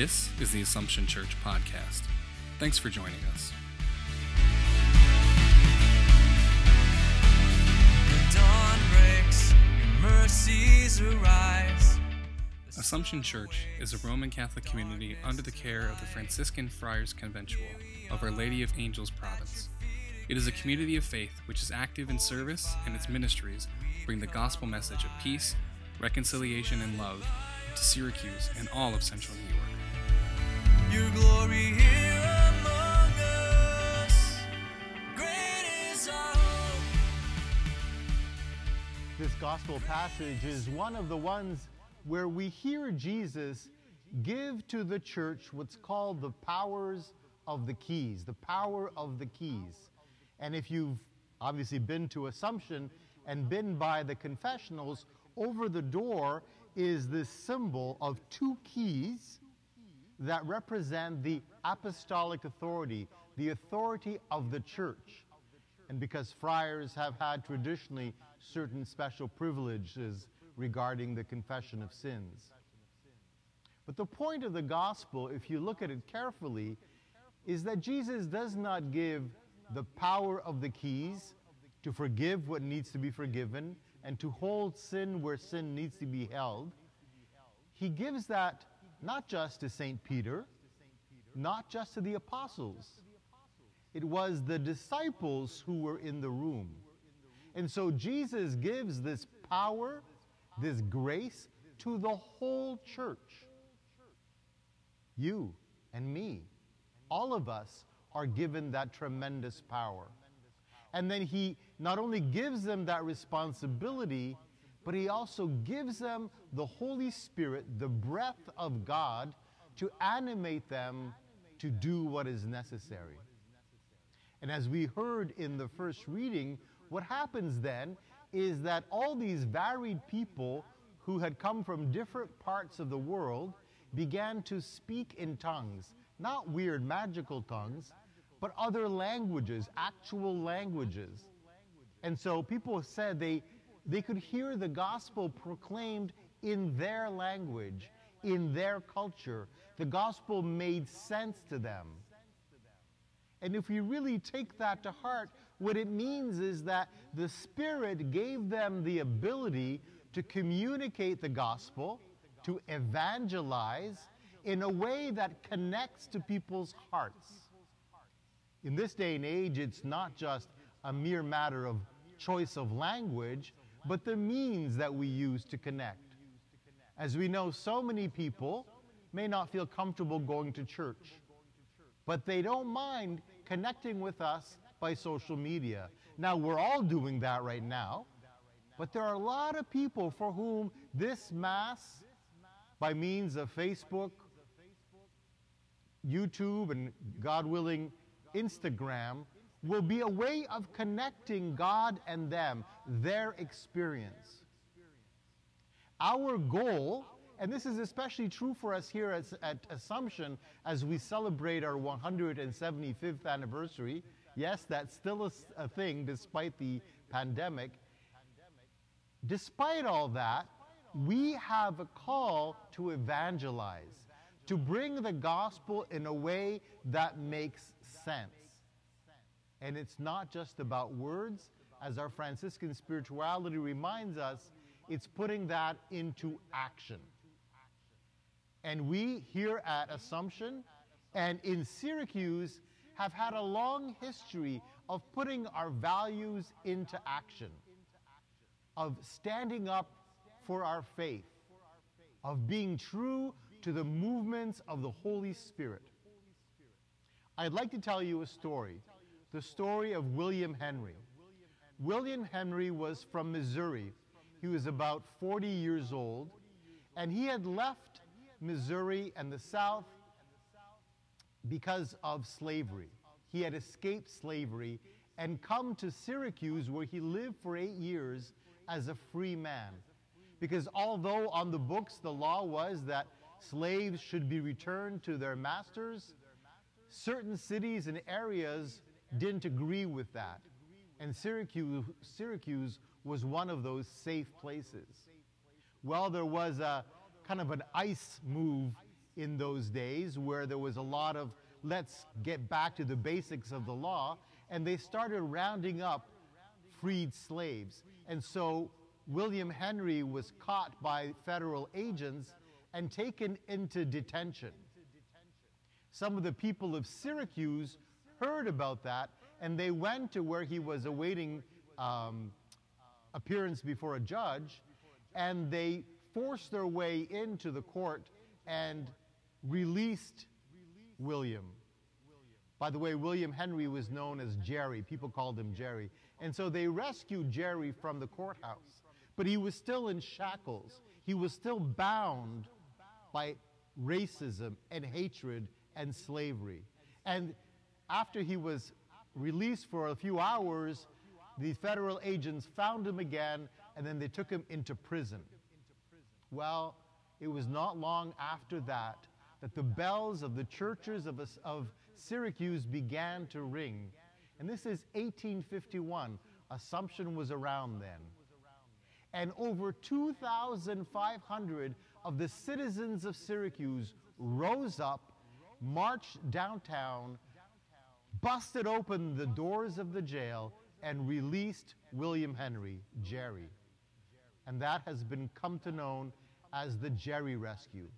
This is the Assumption Church podcast. Thanks for joining us. dawn breaks, your mercies arise. Assumption Church is a Roman Catholic community under the care of the Franciscan Friars Conventual of Our Lady of Angels Province. It is a community of faith which is active in service, and its ministries bring the gospel message of peace, reconciliation, and love to Syracuse and all of central New York. This gospel passage is one of the ones where we hear Jesus give to the church what's called the powers of the keys, the power of the keys. And if you've obviously been to Assumption and been by the confessionals, over the door is this symbol of two keys that represent the apostolic authority, the authority of the church. And because friars have had traditionally certain special privileges regarding the confession of sins. But the point of the gospel, if you look at it carefully, is that Jesus does not give the power of the keys to forgive what needs to be forgiven and to hold sin where sin needs to be held. He gives that not just to St. Peter, not just to the apostles. It was the disciples who were in the room. And so Jesus gives this power, this grace to the whole church. You and me, all of us are given that tremendous power. And then he not only gives them that responsibility, but he also gives them the Holy Spirit, the breath of God, to animate them to do what is necessary. And as we heard in the first reading, what happens then is that all these varied people who had come from different parts of the world began to speak in tongues, not weird magical tongues, but other languages, actual languages. And so people said they, they could hear the gospel proclaimed in their language, in their culture. The gospel made sense to them. And if we really take that to heart, what it means is that the Spirit gave them the ability to communicate the gospel, to evangelize in a way that connects to people's hearts. In this day and age, it's not just a mere matter of choice of language, but the means that we use to connect. As we know, so many people may not feel comfortable going to church, but they don't mind connecting with us by social media. Now, we're all doing that right now, but there are a lot of people for whom this Mass, by means of Facebook, YouTube, and God willing, Instagram, will be a way of connecting God and them, their experience. Our goal, and this is especially true for us here at, at Assumption as we celebrate our 175th anniversary. Yes, that's still a thing despite the pandemic. Despite all that, we have a call to evangelize, to bring the gospel in a way that makes sense. And it's not just about words, as our Franciscan spirituality reminds us, it's putting that into action. And we here at Assumption and in Syracuse have had a long history of putting our values into action, of standing up for our faith, of being true to the movements of the Holy Spirit. I'd like to tell you a story the story of William Henry. William Henry was from Missouri. He was about 40 years old, and he had left Missouri and the South because of slavery. He had escaped slavery and come to Syracuse, where he lived for eight years as a free man. Because although on the books the law was that slaves should be returned to their masters, certain cities and areas didn't agree with that. And Syracuse, Syracuse was one of those safe places. Well, there was a kind of an ice move in those days where there was a lot of let's get back to the basics of the law, and they started rounding up freed slaves. And so William Henry was caught by federal agents and taken into detention. Some of the people of Syracuse heard about that and they went to where he was awaiting um, appearance before a judge and they forced their way into the court and released William. By the way, William Henry was known as Jerry. People called him Jerry. And so they rescued Jerry from the courthouse. But he was still in shackles. He was still bound by racism and hatred and slavery. And after he was released for a few hours, the federal agents found him again and then they took him into prison. Well, it was not long after that that the bells of the churches of, of Syracuse began to ring. And this is 1851. Assumption was around then. And over 2,500 of the citizens of Syracuse rose up, marched downtown, busted open the doors of the jail, and released William Henry, Jerry. And that has been come to known as the Jerry Rescue.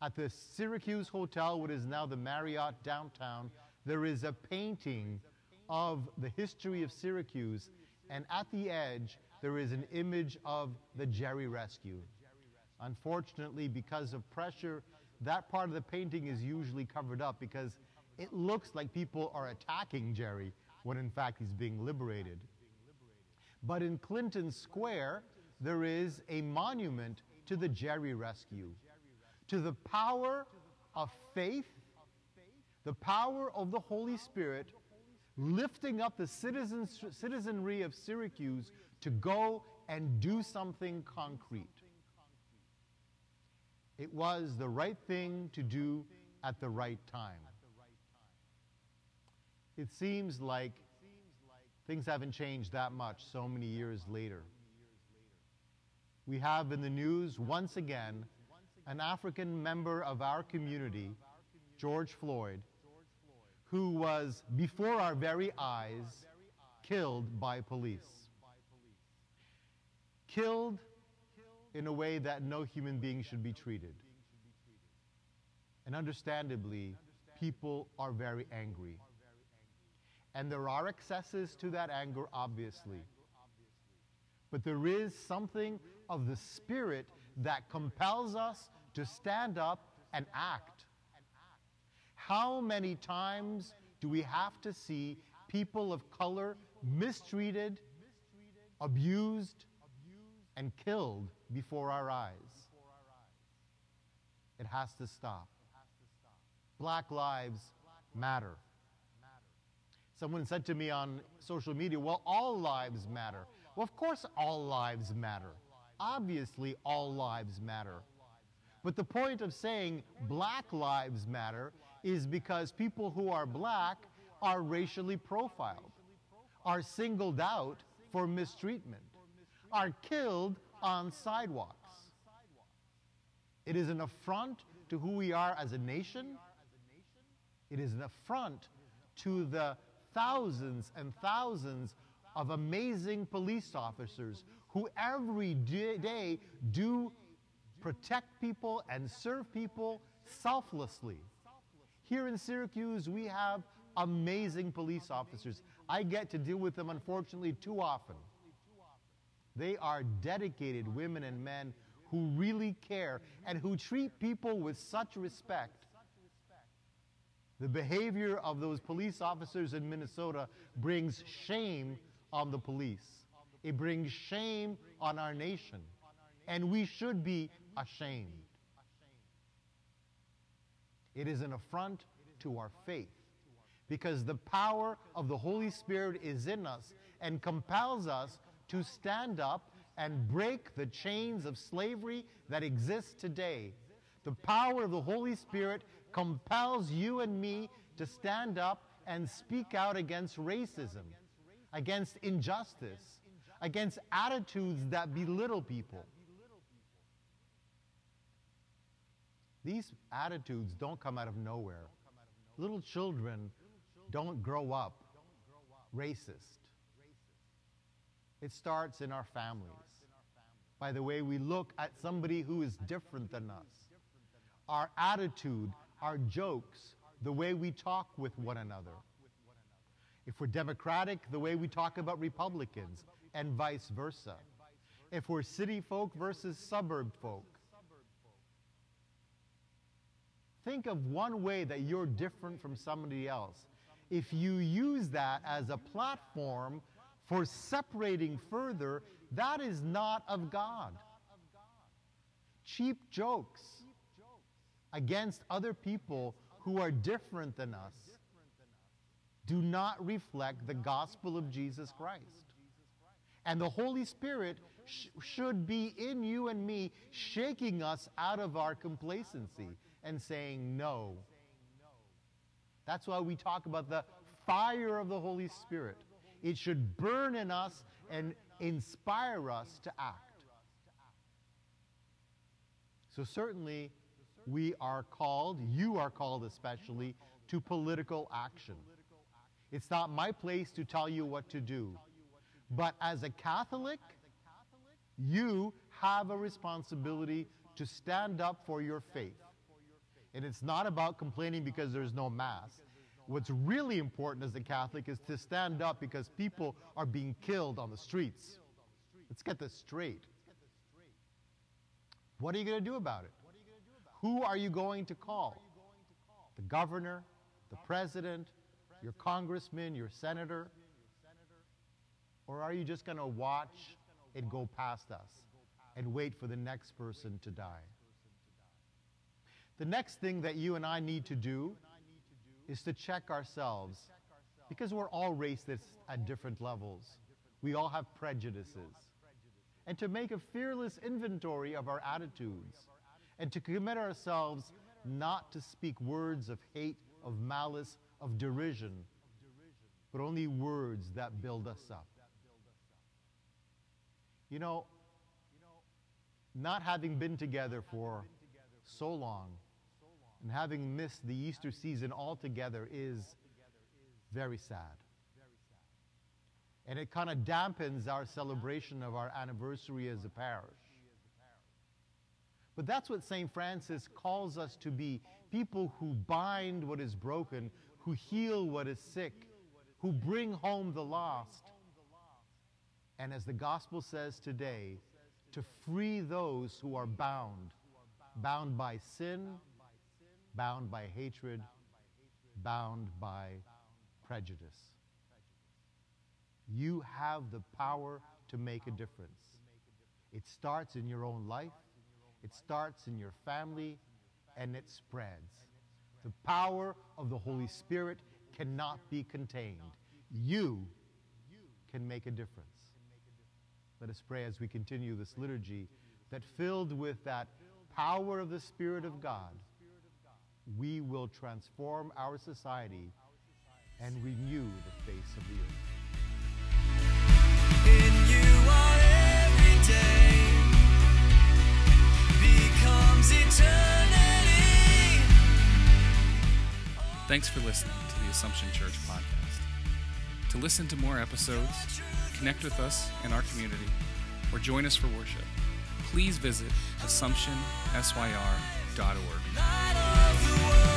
At the Syracuse Hotel, what is now the Marriott downtown, there is a painting of the history of Syracuse, and at the edge, there is an image of the Jerry Rescue. Unfortunately, because of pressure, that part of the painting is usually covered up because it looks like people are attacking Jerry when in fact he's being liberated. But in Clinton Square, there is a monument to the Jerry Rescue, to the power of faith, the power of the Holy Spirit lifting up the citizenry of Syracuse to go and do something concrete. It was the right thing to do at the right time. It seems like things haven't changed that much so many years later. We have in the news once again an African member of our community, George Floyd, who was before our very eyes killed by police. Killed in a way that no human being should be treated. And understandably, people are very angry. And there are excesses to that anger, obviously. But there is something of the Spirit that compels us to stand up and act. How many times do we have to see people of color mistreated, abused, and killed before our eyes? It has to stop. Black lives matter. Someone said to me on social media, well, all lives matter. Well, of course, all lives matter. Obviously, all lives matter. But the point of saying black lives matter is because people who are black are racially profiled, are singled out for mistreatment, are killed on sidewalks. It is an affront to who we are as a nation. It is an affront to the thousands and thousands of amazing police officers who every day do protect people and serve people selflessly. Here in Syracuse, we have amazing police officers. I get to deal with them, unfortunately, too often. They are dedicated women and men who really care and who treat people with such respect the behavior of those police officers in Minnesota brings shame on the police. It brings shame on our nation. And we should be ashamed. It is an affront to our faith because the power of the Holy Spirit is in us and compels us to stand up and break the chains of slavery that exist today. The power of the Holy Spirit compels you and me to stand up and speak out against racism, against injustice, against attitudes that belittle people. These attitudes don't come out of nowhere. Little children don't grow up racist. It starts in our families by the way we look at somebody who is different than us. Our attitude, our jokes, the way we talk with one another. If we're Democratic, the way we talk about Republicans, and vice versa. If we're city folk versus suburb folk. Think of one way that you're different from somebody else. If you use that as a platform for separating further, that is not of God. Cheap jokes against other people who are different than us do not reflect the gospel of Jesus Christ. And the Holy Spirit sh- should be in you and me, shaking us out of our complacency and saying no. That's why we talk about the fire of the Holy Spirit. It should burn in us and inspire us to act. So, certainly, we are called, you are called especially, to political action. It's not my place to tell you what to do. But as a Catholic, you have a responsibility to stand up for your faith. And it's not about complaining because there's no Mass. What's really important as a Catholic is to stand up because people are being killed on the streets. Let's get this straight. What are you going to do about it? Who are you going to call? The governor, the president, your congressman, your senator? Or are you just going to watch it go past us and wait for the next person to die? The next thing that you and I need to do is to check ourselves because we're all racist at different levels. We all have prejudices. And to make a fearless inventory of our attitudes and to commit ourselves not to speak words of hate, of malice, of derision, but only words that build us up. You know, not having been together for so long and having missed the Easter season altogether is very sad. And it kind of dampens our celebration of our anniversary as a parish. But that's what St. Francis calls us to be people who bind what is broken, who heal what is sick, who bring home the lost. And as the gospel says today, to free those who are bound, bound by sin, bound by hatred, bound by prejudice. You have the power to make a difference. It starts in your own life, it starts in your family, and it spreads. The power of the Holy Spirit cannot be contained. You can make a difference. Let us pray as we continue this liturgy that filled with that power of the Spirit of God, we will transform our society and renew the face of the earth. Thanks for listening to the Assumption Church podcast. To listen to more episodes, connect with us in our community, or join us for worship, please visit AssumptionSYR.org.